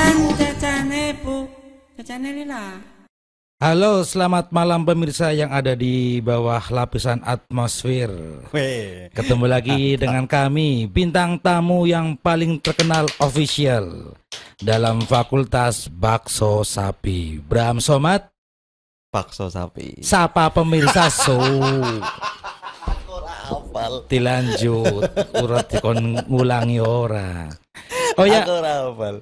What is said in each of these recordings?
Cacan, cacane bu, cacane lila. Halo, selamat malam pemirsa yang ada di bawah lapisan atmosfer. Ketemu lagi dengan kami, bintang tamu yang paling terkenal official dalam Fakultas Bakso Sapi. Bram Somat, Bakso sapi. sapa pemirsa so. Dilanjut, urat dikon ngulangi ora. Oh ya, Aku ora hafal.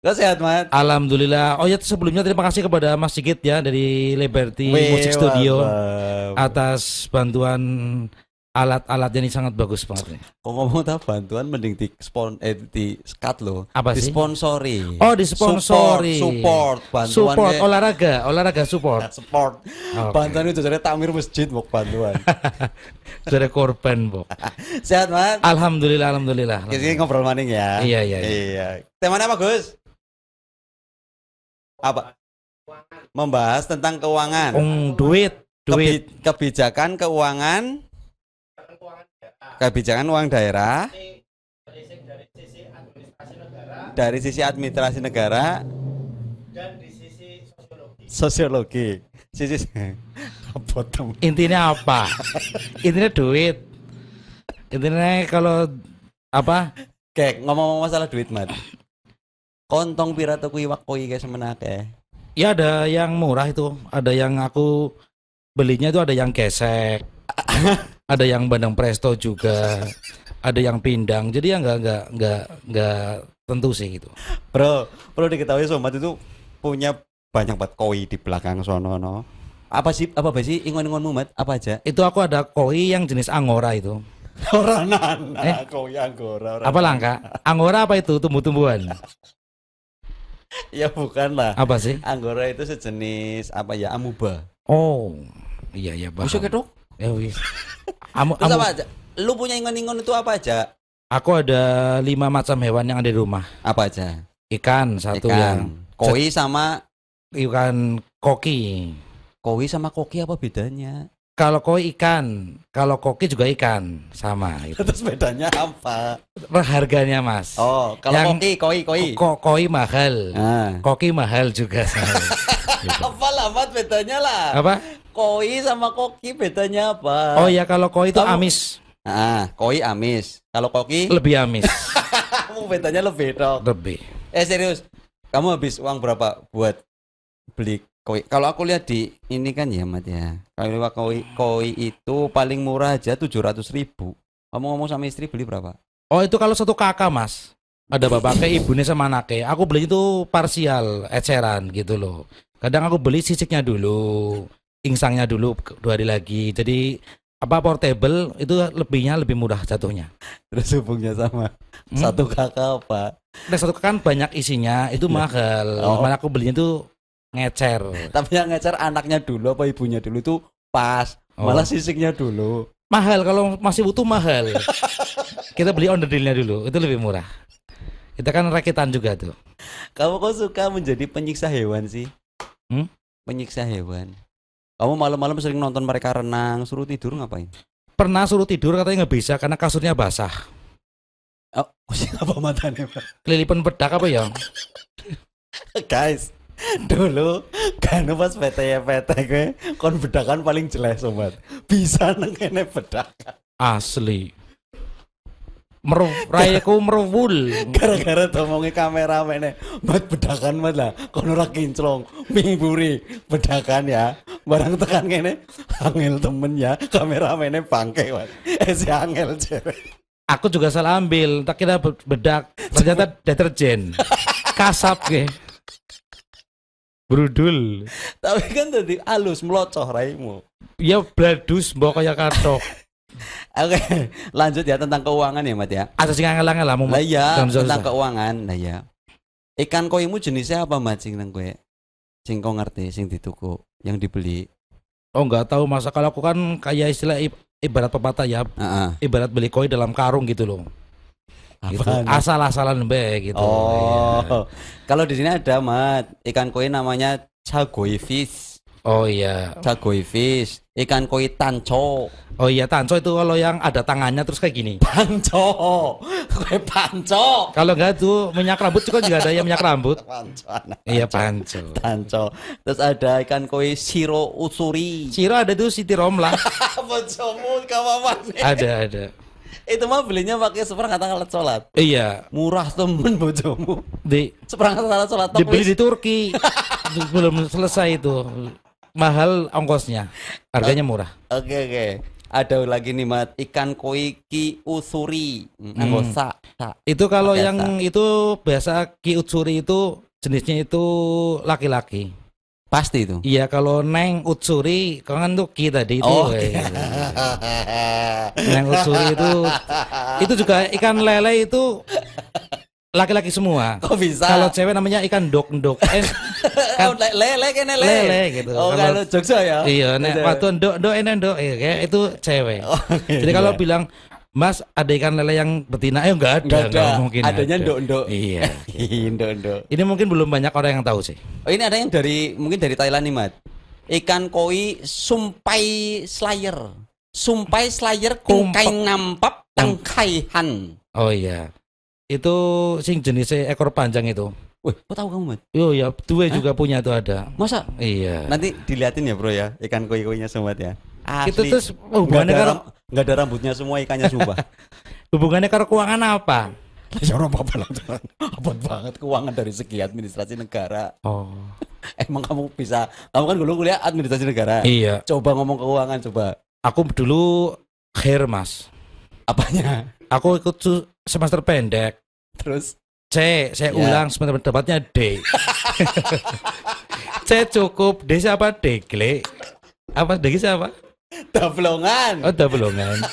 Kau sehat, Mat? Alhamdulillah. Oh ya sebelumnya terima kasih kepada Mas Sigit ya dari Liberty Music Studio mantap. atas bantuan alat-alat ini sangat bagus banget nih. Kok ngomong tak bantuan mending di spon eh di skat lo. Apa di sih? sponsori. Oh, disponsori. Support, support bantuan Support olahraga, olahraga support. support. Bantuan itu jadi takmir masjid mau bantuan. Sudah korban, Bok. sehat, Mat? Alhamdulillah, alhamdulillah. Kita ngobrol maning ya. Iya, iya, iya. Iya. Temanya apa, Gus? Apa? Membahas tentang keuangan. Ong duit, duit. Kebi- kebijakan keuangan kebijakan uang daerah. Dari sisi administrasi negara. Dan di sisi sosiologi sisi Intinya apa? Intinya duit. Intinya kalau apa? Kek ngomong-ngomong masalah duit mat. Kontong pira tuku iwak koi guys semenake Ya ada yang murah itu, ada yang aku belinya itu ada yang gesek, ada yang bandeng presto juga, ada yang pindang. Jadi ya nggak nggak nggak nggak tentu sih gitu. bro perlu diketahui sobat itu punya banyak banget koi di belakang sono no apa sih apa sih ingon-ingonmu mat apa aja Itu aku ada koi yang jenis angora itu. orang nana Eh? koi anggora orang Apa langka? Angora apa itu tumbuh-tumbuhan? ya bukan lah Apa sih? anggora itu sejenis apa ya amuba Oh, iya iya paham. bisa kedok Ya wis. Amu, terus amu- apa aja lu punya ingon-ingon itu apa aja aku ada lima macam hewan yang ada di rumah. apa aja Ikan satu yang ikan koi sama ikan koki. koi sama koki apa bedanya Kalau koi ikan, kalau koki juga ikan, sama. Gitu. terus bedanya apa Harganya mas. oh kalau Yang- koki koi koi Ko- koi mahal, ah koki mahal juga. sama. Gitu. apa lah bedanya lah Apa? Koi sama koki bedanya apa? Oh ya kalau koi itu Kamu- amis, ah koi amis. Kalau koki? Lebih amis, kamu bedanya lebih dong lebih. eh serius. Kamu habis uang berapa buat beli koi? Kalau aku lihat di ini kan ya mat ya. Kalau koi koi itu paling murah aja tujuh ratus ribu. Kamu ngomong sama istri beli berapa? Oh itu kalau satu kakak mas, ada bapaknya, ibunya sama anaknya. Aku beli itu parsial, eceran gitu loh. Kadang aku beli sisiknya dulu, insangnya dulu dua hari lagi. Jadi apa portable itu lebihnya lebih mudah jatuhnya. terus hubungnya sama Hmm? satu kakak apa Nah, satu kan banyak isinya itu mahal. Oh. Malah aku belinya itu ngecer. tapi yang ngecer anaknya dulu apa ibunya dulu itu pas Oh. malah sisiknya dulu Mahal kalau masih utuh mahal. Kita beli on the deal-nya dulu, itu lebih murah. Kita kan rakitan juga tuh. kamu kok suka menjadi penyiksa hewan sih Hmm? penyiksa hewan kamu malam-malam sering nonton mereka renang suruh tidur ngapain Pernah suruh tidur katanya nggak bisa karena kasurnya basah. oh apa matanya Pak? Kelilipan bedak apa ya? guys dulu kan pas PT PT gue kon bedakan paling jelek sobat bisa neng kene bedakan Asli. Meru, rayaku merwul. gara-gara tomongi kamera mene mat bedakan mat lah kon ora kinclong mingburi bedakan ya barang tekan kene angel temen ya kamera mene bangke mat eh si angel cewek Aku juga salah ambil, tak kira be- bedak, ternyata deterjen. Kasap ke. Brudul. tapi kan tadi halus melocoh raimu Ya bladus mbok kaya katok. Oke lanjut ya tentang keuangan ya mat ya Ada sing angel-angel lah mau Lah iya, tentang keuangan. Lah iya. Ikan koimu jenisnya apa, Mbak? Sing nang kowe? Sing kau ngerti, sing dituku, yang dibeli. Oh nggak tahu masa kalau aku kan kayak istilah ibarat pepatah ya, Heeh. ibarat beli koi dalam karung gitu loh. Gitu. Asal-asalan be gitu. Oh. Iya. Kalau di sini ada, Mat. Ikan koi namanya chagoi fish. Oh iya. Jagoy fish, ikan koi tanco. Oh iya, tanco itu kalau yang ada tangannya terus kayak gini. Panco. Kue panco. Kalau enggak tuh minyak rambut juga juga ada yang minyak rambut. Panco anak. Iya, panco. Tanco. Terus ada ikan koi siro usuri. Ciro ada tuh Siti Romlah. Bojomu kawawan. Ada, ada. Itu mah belinya pakai seperangkat alat sholat. Iya, Murah temen bojomu. di Seperangkat alat sholat dibeli di Turki. Belum selesai itu. Mahal ongkosnya. Harganya murah. Oke oke. Ada lagi nih mat ikan koi ki usuri. Hmm. Hmm. sa, sa. Itu kalau yang itu biasa ki utsuri itu jenisnya itu laki-laki. Pasti itu. Iya, kalau neng utsuri, kalau kan tuh ki tadi itu. Oh, eh, Neng utsuri itu itu juga ikan lele itu laki-laki semua. Kok bisa? Kalau cewek namanya ikan dok-dok. Eh, Oh, le- lele kan lele. Lele gitu. Oh, Kalau- Jogja ya. iya, nek Gitu. waktu ndok ini ndok iya, kayak itu cewek. Oh, Jadi iya. kalau bilang Mas ada ikan lele yang betina, eh enggak ada, Nggak ada. nggak mungkin. Adanya ada. ndok-ndok. Iya. Indo-indo. Ini mungkin belum banyak orang yang tahu sih. Oh, ini ada yang dari mungkin dari Thailand nih, Mat. Ikan koi sumpai slayer. Sumpai slayer kungkai ngampap tangkai han. Oh iya. Itu sing jenisnya ekor panjang itu. Wih, kok tahu kamu, Mat? Yo ya, dua juga punya tuh ada. Masa? Iya. Nanti diliatin ya, Bro ya, ikan koi-koinya sobat ya. Asli. Itu terus nggak hubungannya ada, karo nggak ada rambutnya semua ikannya sumpah. hubungannya karo keuangan apa? Ya orang apa lang Abot banget keuangan dari segi administrasi negara. Oh. Emang kamu bisa, kamu kan dulu kuliah administrasi negara. Iya. Coba ngomong keuangan coba. Aku dulu hair mas. Apanya? Aku ikut semester pendek. Terus C, saya Ya. ulang semester dapatnya D. C cukup, D siapa? D Gle. Apa D siapa? dablongan. Oh, belongan.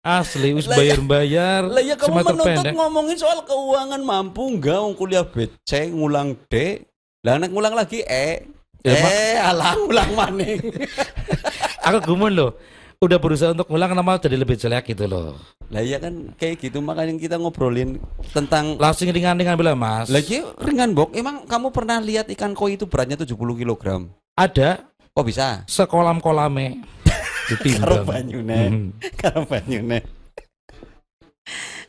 Asli, wis Lah, ya- bayar-bayar Lah ya kamu menuntut pendek. ngomongin soal keuangan mampu enggak wong kuliah BC ngulang D. Lah nek ngulang lagi E. Ya, eh, alah ngulang maning. Aku gumun loh. Udah berusaha untuk ngulang nama jadi lebih jelek gitu loh. lah ya kan kayak gitu makanya kita ngobrolin tentang Langsung ringan-ringan bila mas. lagi ringan bok. Emang kamu pernah lihat ikan koi itu beratnya 70 kg? Ada Kok bisa? sekolam-kolame. Karo Ditimbang. banyune. Hmm. Karo banyune.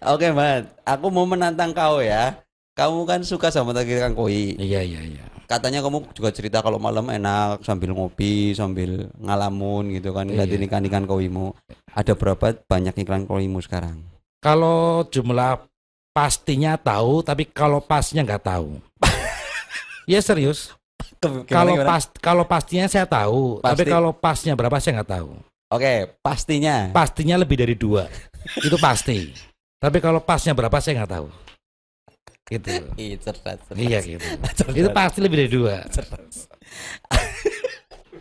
Oke, Mat. Aku mau menantang kau ya. Kamu kan suka sama ikan koi. Iya, iya, iya. Katanya kamu juga cerita kalau malam enak sambil ngopi, sambil ngalamun gitu kan, Iya. ngeliatin ikan-ikan koimu. Ada berapa banyak ikan koimu sekarang? Kalau jumlah pastinya tahu, tapi kalau pasnya nggak tahu. ya serius. Kalau pas kalau pastinya saya tahu, tapi Pasti. kalau pasnya berapa saya nggak tahu. Oke, pastinya. Pastinya lebih dari dua, itu pasti. Tapi kalau pasnya berapa saya nggak tahu. Gitu. Ih, cerdas, cerdas. Iya gitu. Cerdas. Itu pasti lebih dari dua. Cerdas.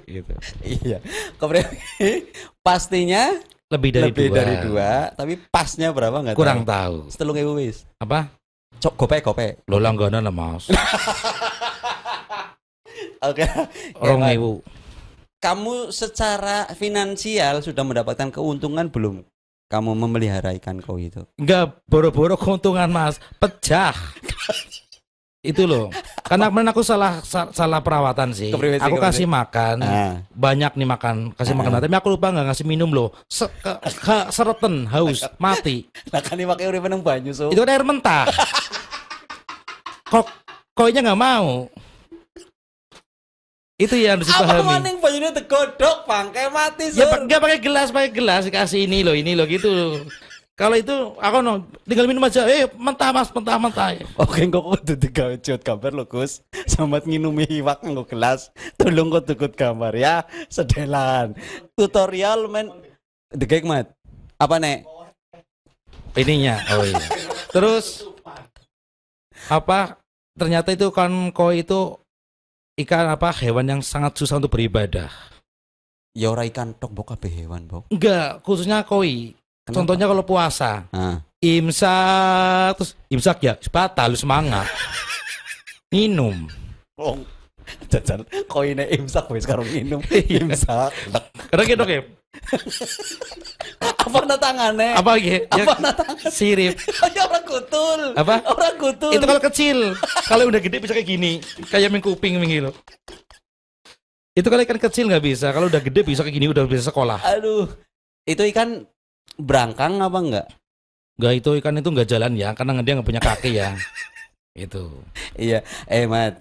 Gitu. Iya. Kemudian pastinya Lebih dari lebih dua. dari dua, tapi pasnya berapa nggak Kurang tahu. tahu. Setelung ewu wis. Apa? Cok gope gope. Lo langganan lah mas. Oke. Orang ewu. Kamu secara finansial sudah mendapatkan keuntungan belum? Kamu memelihara ikan koi itu. Enggak boro-boro keuntungan mas, pecah. itu loh. Karena kemarin aku salah sa- salah perawatan sih. Kepriwe sih, Aku kasih makan, Nah, banyak nih makan, kasih makan. Ah. Tapi aku lupa nggak ngasih minum loh. Se ke- ke- sereten, haus, mati. lah kan pakai urip nang banyu so. Itu kan air mentah. Kok koinya nggak mau. Itu yang harus Apa dipahami. maning banyune tegodok bangke mati Ya sur. pa- nggak pakai gelas, pakai gelas kasih ini loh, ini loh gitu. Kalau itu aku no, tinggal minum aja. Eh, mentah mas, mentah mentah. Oke, kok kudu digawe cut gambar lho, Gus. Sambat nginumi iwak nggo gelas. Tolong kok tukut gambar ya. Sedelan. Tutorial men Degek mat. Apa nek? ininya oh iya terus apa ternyata itu kan koi itu ikan apa hewan yang sangat susah untuk beribadah Ya ora ikan tok bok kabeh hewan, Bok. enggak khususnya koi Kenapa? contohnya kalau puasa Nah, imsak terus imsak ya batal semangat minum wong jajan koine imsak wis karo minum imsak. karena gitu ya Apa na tangane? apa ya, ya Apa na tangane? sirip Ya ora kutul. Apa? Ora kutul. itu kalau kecil kalau udah gede bisa kayak gini kayak ming kuping gitu Itu kalau ikan kecil nggak bisa. Kalau udah gede bisa kayak gini udah bisa sekolah. Aduh. Itu ikan berangkang apa enggak? Nggak itu ikan itu nggak jalan ya, karena dia nggak punya kaki ya. itu. Iya, eh Mat.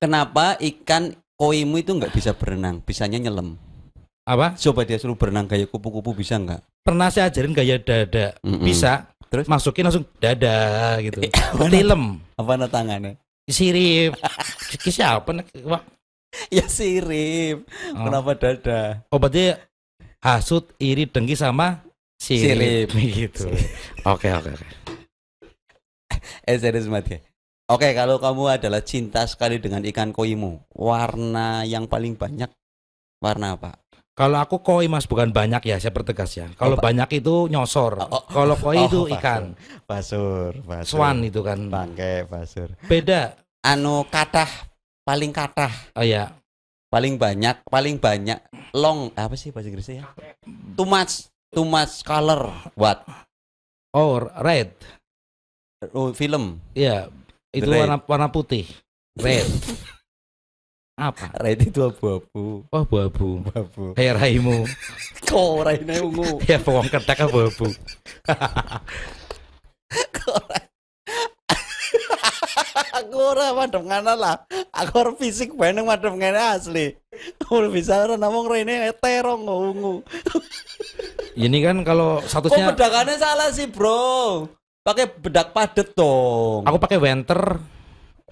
Kenapa ikan koimu itu nggak bisa berenang, bisanya nyelam? Apa? Coba dia suruh berenang kayak kupu-kupu bisa nggak? Pernah saya ajarin gaya dada. Mm-mm. Bisa. Terus? Masukin langsung dada gitu. Tilem. Apa na tangannya? Sirip. Ki siapa? nek? Wah, Ya sirip. Oh. Kenapa dada? obatnya hasut, iri, dengki sama sirip. Sirip. gitu. Oke, oke, oke. Eh serius Mat ya. Oke, kalau kamu adalah cinta sekali dengan ikan koimu, warna yang paling banyak warna apa? Kalau aku koi mas bukan banyak ya, saya pertegas ya. Kalau Oh, banyak itu nyosor. Oh, oh. Kalau koi Oh, itu pasur. ikan, Basur, basur. swan itu kan. Bangke, basur. Beda. Anu katah paling katah, Oh ya, paling banyak, paling banyak long apa sih bahasa Inggrisnya ya? Too much, too much color. What? oh red. Oh, film. Iya, itu Red. warna warna putih. Red. Apa? Red itu abu-abu. Oh, abu-abu. Abu-abu. Kayak raimu. Kok raine ungu? ya, wong ketek abu-abu. aku ora madhep ngana lah. Aku ora fisik nang madhep ngene asli. Ora bisa ora namung rene terong ungu. Ini kan kalau Kok statusnya bedakannya salah sih, Bro? Pakai bedak padet dong. aku pakai winter.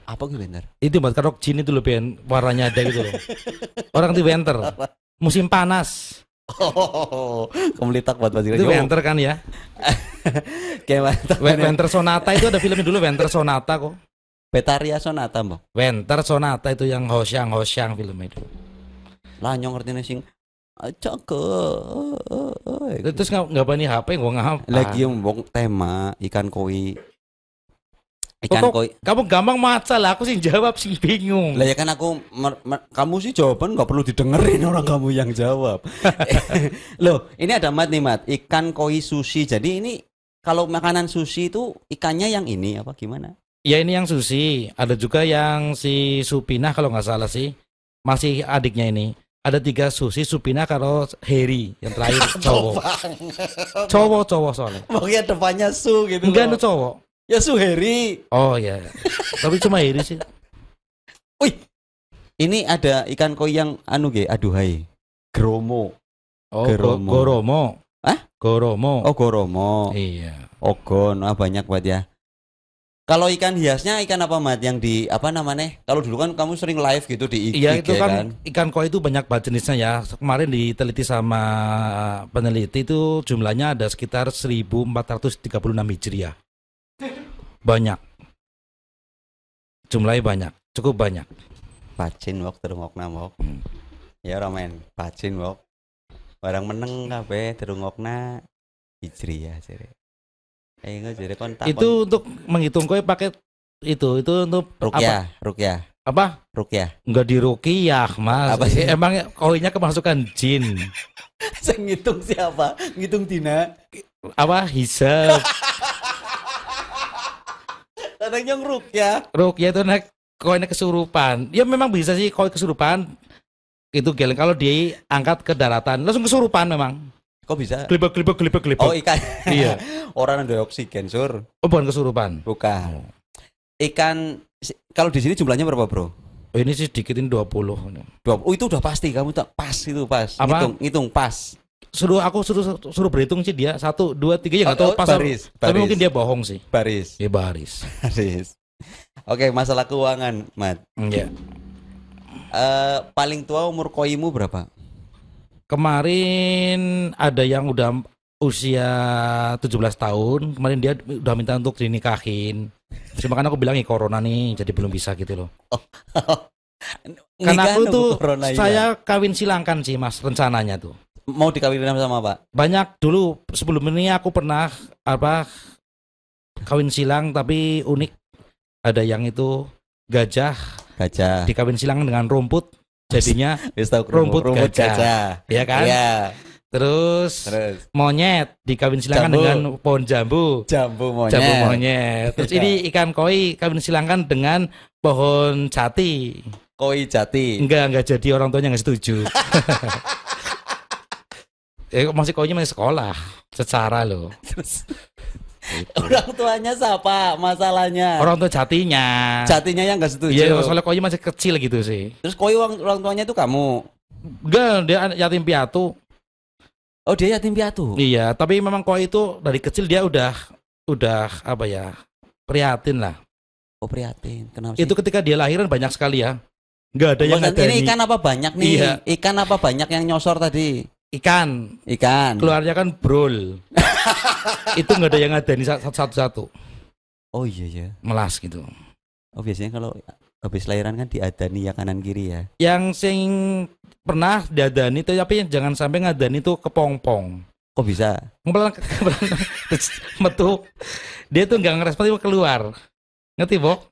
Apa gue bener? Itu buat kerok jin itu loh, Ben. Warnanya ada gitu loh. Orang di winter. Musim panas. Oh, kemelitak buat bahasa Itu winter kan ya. Kayak mantap. Winter Sonata itu ada filmnya dulu Winter Sonata kok. Betaria Sonata, Mbak. Winter Sonata itu yang Hosyang Hosyang filmnya itu. Lah nyong ngerti sing ke. Terus nggak nggak bani HP gua ngapa? Lagi yang wong tema ikan koi. Ikan Kok- koi. Kamu gampang maca lah, aku sih jawab sih bingung. Lah ya kan aku mer- mer- kamu sih jawaban nggak perlu didengerin orang kamu yang jawab. Loh, ini ada mat nih mat, ikan koi sushi. Jadi ini kalau makanan sushi itu ikannya yang ini apa gimana? Ya ini yang Susi, ada juga yang si Supina kalau nggak salah sih, masih adiknya ini. Ada tiga Susi, Supina kalau Heri yang terakhir cowok. Cowok cowok soalnya. Pokoknya depannya su gitu. Enggak itu cowok. Ya su Heri. Oh ya. Tapi cuma Heri sih. Wih. Ini ada ikan koi yang anu ge, aduhai. Gromo. Oh, Goromo. Goromo. Goromo. Hah? Goromo. Oh, goromo. Iya. Ogon, ah banyak banget ya. Kalau ikan hiasnya ikan apa mat yang di apa namanya? Kalau dulu kan kamu sering live gitu di IG Iya itu ya kan, ikan koi itu banyak banget jenisnya ya. Kemarin diteliti sama peneliti itu jumlahnya ada sekitar 1436 Hijriah. Banyak. Jumlahnya banyak, cukup banyak. Pacin wok terungokna wok. Hmm. Ya ramen, pacin wok. Barang meneng kabeh terungokna hijriyah jere. Eh enggak jere kon takon. Itu untuk menghitung koi pakai itu, itu untuk apa? rukyah, rukyah, Apa? rukyah. Enggak di ruqyah, Mas. Apa sih? Emang koinya kemasukan jin. Saya ngitung siapa? Ngitung Dina. Apa? Hisab. Kadang yang rukyah. Ruqyah itu naik koinnya kesurupan. Ya memang bisa sih koi kesurupan. Itu geleng kalau diangkat ke daratan langsung kesurupan memang. Kok bisa? Gelibak gelibak gelibak gelibak. Oh ikan. Iya. Orang ada oksigen sur. Oh, bukan kesurupan. Bukan. Ikan kalau di sini jumlahnya berapa bro? Oh, ini sih dikitin 20. Dua, oh itu udah pasti kamu tak pas itu pas. Apa? Ngitung, ngitung pas. Suruh aku suruh suruh berhitung sih dia satu dua tiga ya nggak tahu Oh, oh, pas. baris, Tapi baris. mungkin dia bohong sih. Baris, Ya baris. baris. Oke masalah keuangan, Mat. Iya. Eh, paling tua umur koimu berapa? Kemarin ada yang udah usia 17 tahun, kemarin dia udah minta untuk dinikahin. Cuma kan aku bilang ya corona nih, jadi belum bisa gitu loh. Karena Nikah aku tuh corona, iya. saya kawin silangkan sih mas rencananya tuh. Mau dikawinin sama apa? Banyak dulu sebelum ini aku pernah apa kawin silang tapi unik. Ada yang itu gajah Gajah. dikawin silang dengan rumput, jadinya Rumput rumput gajah. gajah. ya kan. Iya. Terus Terus monyet dikawin silangkan Jambu. dengan pohon jambu. jambu monyet. Jambu monyet. Terus Iya. ini ikan koi kawin silangkan dengan pohon jati. Koi jati. Enggak, enggak jadi orang tuanya enggak setuju. eh masih koinya masih sekolah secara loh. Terus orang tuanya siapa masalahnya? Orang tua jatinya. jatinya yang nggak setuju. Iya, soalnya koi masih kecil gitu sih. Terus koi orang, orang tuanya itu kamu. Enggak, dia anak yatim piatu. Oh dia yatim piatu. Iya, tapi memang koi itu dari kecil dia udah udah apa ya? prihatin lah. Oh prihatin. Kenapa sih? Itu ketika dia lahiran banyak sekali ya. Enggak ada yang Maksudnya ada ini ikan apa banyak nih? Iya. Ikan apa banyak yang nyosor tadi? Ikan. Ikan. Keluarnya kan brol. itu enggak ada yang ada nih satu-satu Oh iya iya. melas gitu. Oh biasanya kalau habis lahiran kan diadani ya kanan kiri ya. Yang sing pernah diadani itu tapi jangan sampai ngadani itu kepompong. Kok bisa? Metu. Dia tuh nggak ngerespon tiba keluar. Ngerti, Bok?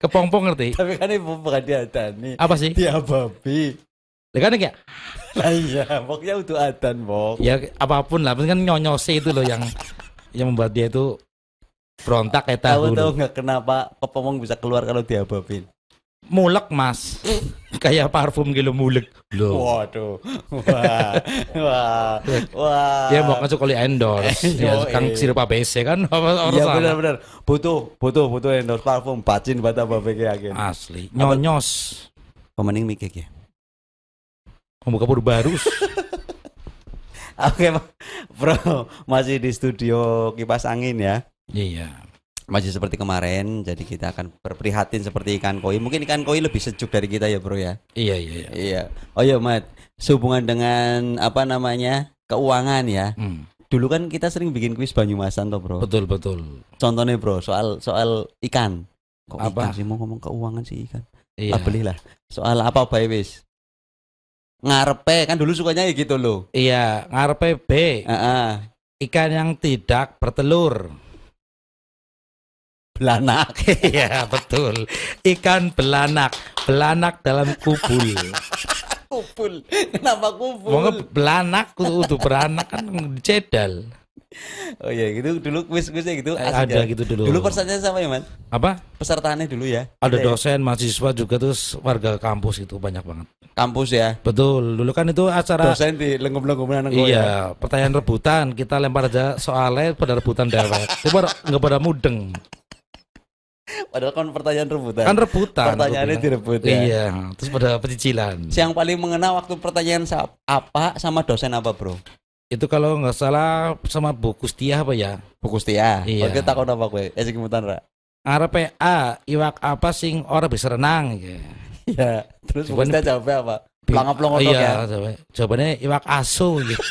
Kepompong ngerti? Tapi kan ibu bukan diadani. Apa sih? Dia babi. Ya kan kayak Lah iya, pokoknya untuk adan, Bok. ya apa pun lah, kan nyonyose itu loh yang yang membuat dia itu berontak kayak Tahu tahu. tahu nggak kenapa kepomong bisa keluar kalau diababin? Mulek, Mas. kayak parfum gitu mulek. Loh. Waduh. Wah. Wah. Wah. Ya mau kan sekali endorse. ya, Yoi. Kang sirup ABC kan orang Iya benar-benar. Butuh, butuh, butuh endorse parfum bacin bata yakin. Asli. Nyonyos. Pemening mikir ya. Membuka pur baru. Oke, Bro. Masih di studio kipas angin ya. Iya. Masih seperti kemarin, jadi kita akan berprihatin seperti ikan koi. Mungkin ikan koi lebih sejuk dari kita ya, Bro ya. Iya, iya, iya. Iya. Oh iya, Mat. Sehubungan dengan apa namanya? keuangan ya. Hmm, Dulu kan kita sering bikin kuis Banyumasan toh, Bro. betul, betul. Contohnya, Bro, soal soal ikan. Kok Apa? ikan sih mau ngomong keuangan sih ikan? Iya. Ah, belilah. Soal apa bae wis? Ngarepe kan dulu sukanya ya gitu loh. Iya, ngarepe B. Heeh. Ikan yang tidak bertelur. Belanak. Iya, betul. Ikan belanak. Belanak dalam kubul. Kupul. Kenapa kupul? Mau belanak kudu kudu beranak kan dicedal. Oh iya gitu dulu kuis-kuisnya gitu Eh, Ada ya. gitu dulu. Dulu pesertanya sama ya, Man? Apa? Pesertaannya dulu ya. Ada ya? dosen, mahasiswa juga terus warga kampus itu banyak banget. Kampus ya. Betul. Dulu kan itu acara Dosen di lenggem-lenggeman nang ya. Iya, pertanyaan rebutan. Kita lempar aja soalnya pada rebutan dewek. Itu pada nggak pada mudeng. Padahal kan pertanyaan rebutan. Kan rebutan. Pertanyaannya direbut ya. Iya, terus pada pecicilan. Yang paling mengena waktu pertanyaan apa sama dosen apa, Bro? Itu kalau nggak salah sama Bu Kustia apa ya? Buku setia. Iya. Oke, takon apa gue? Eh, sekimutan, Ra. Arep A, iwak apa sing ora bisa renang ya. Iya. Terus Jawabannya- setia jawabnya apa? Pelangap-pelongotok iya, ya. jawabannya, jawabannya iwak asu gitu.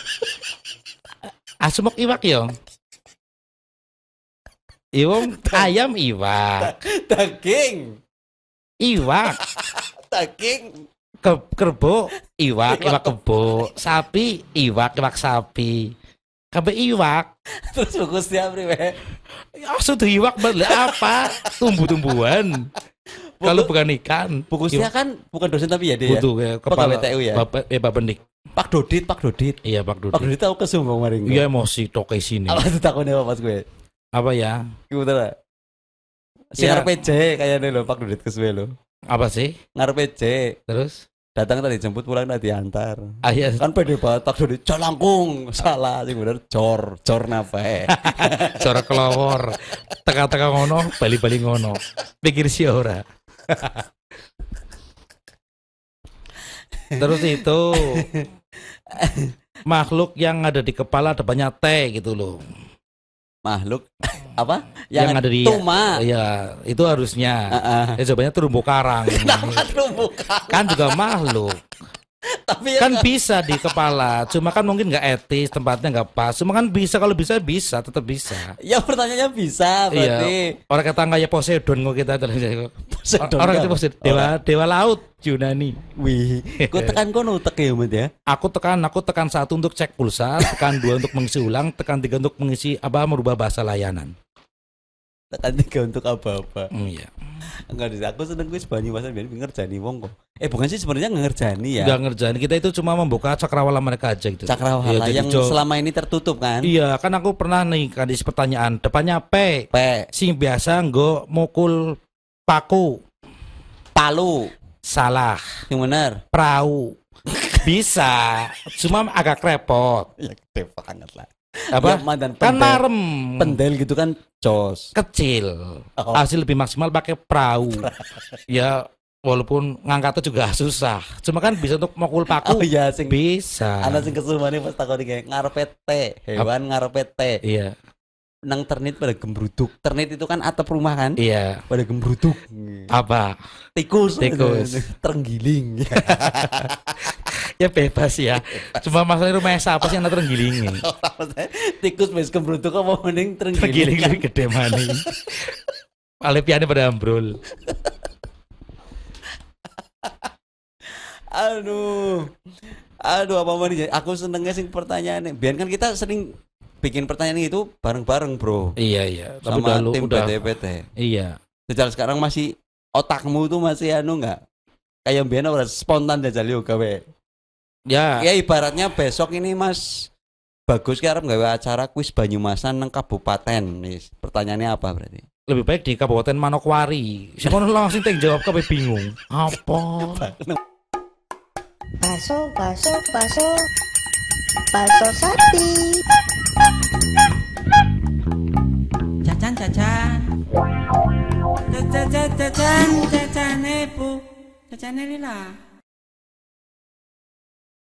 asu mok iwak yo. Iwong ayam iwak, Daging. iwak, Daging. Ke kerbo iwak, iwak kebo, sapi iwak, iwak sapi. Kabeh iwak. Terus buku setia priwe? Asu tuh iwak balik apa? Tumbuh-tumbuhan. Kalau bukan ikan. Buku setia kan bukan dosen tapi ya dia ya. Butuh ya, kepala TU ya? Bapak, eh, Bapak Bendik. Pak Dodit, Pak Dodit. Iya Pak Pak Dudi. Dodit tahu kesumbang maring. Iya emosi toke sini. Apa tuh takonnya apa gue? Apa ya? Gimana? Si Ya. ngarep PJ kayaknya lo Pak Dodit kesuwe lo. Apa sih? Ngarep. Terus? Datang tadi jemput pulang tadi antar. Ah, iya. Kan pede banget Pak Dodit jor langkung. Salah sih bener jor napa eh. Cara kelawor. Teka-teka ngono, bali-bali ngono. Pikir sih ora. Terus itu makhluk yang ada di kepala ada banyak T gitu loh. Makhluk apa? Yang ada di- Tuma. Iya, itu harusnya. Heeh. Ya jawabannya terumbu karang. Kenapa terumbu karang? kan juga makhluk. Tapi ya Kan bisa di kepala, cuma kan mungkin nggak etis, tempatnya nggak pas. Cuma kan bisa kalau bisa bisa, tetap bisa. ya pertanyaannya bisa berarti. Iya. Orang kata nggak ya Poseidon kok kita Poseidon Orang itu Poseidon, dewa dewa laut Yunani. Wih, gue tekan kono utek ya, Mat ya. Aku tekan, aku tekan satu untuk cek pulsa, tekan dua untuk mengisi ulang, tekan tiga untuk mengisi apa merubah bahasa layanan. Tekan tiga untuk apa-apa. Hmm, iya. Enggak sih, aku seneng gue sebanyak masa biar ngerjani wong kok. Eh bukan sih sebenarnya nggak ngerjani ya. Nggak ngerjain kita itu cuma membuka cakrawala mereka aja gitu. Cakrawala jadi yang selama ini tertutup kan. Iya, kan aku pernah nih kasih pertanyaan, depannya P, P, sing biasa nggo mukul paku. Palu, Salah. Yang benar. Perahu. Bisa, cuma agak repot. Ya gede banget lah. Apa? Ya, mandan kan pendel. marem. Pendel gitu kan jos. kecil. Oh. Hasil lebih maksimal pakai perahu. ya walaupun ngangkatnya juga susah. Cuma kan bisa untuk mokul paku. Oh iya sing Bisa. ana sing kesumane pas takoni kayak ngarepe hewan ngarepe te. Iya, Nang ternit pada gembruduk. Ternit itu kan atap rumah kan? iya. Pada gembruduk. Apa? Tikus. Tikus. Terenggiling. Ya bebas ya. Cuma masalah rumah siapa sih yang terenggilingi? Tikus wis gembruduk apa mending terenggiling. Terenggiling gede maning. Alepiane pada ambrol. Aduh. Aduh apa mau nih? Aku senengnya sing pertanyaan Biar kan kita sering bikin pertanyaan itu bareng-bareng, Bro. Iya iya. Tapi Sama udah tim udah. PT-PT. Iya. Jajal sekarang masih otakmu tuh masih anu enggak? Kayak biar udah spontan jajal yo gawe. Ya. Ya ibaratnya besok ini Mas Bagus ki arep gawe acara kuis Banyumasan nang kabupaten. Nih, pertanyaannya apa berarti? Lebih baik di Kabupaten Manokwari. Si kono langsung teng jawab kabeh bingung. Apa? Baso, baso, baso. Baso sapi. Jajan jajan. Jajan jajan jajan ibu. Jajan lila.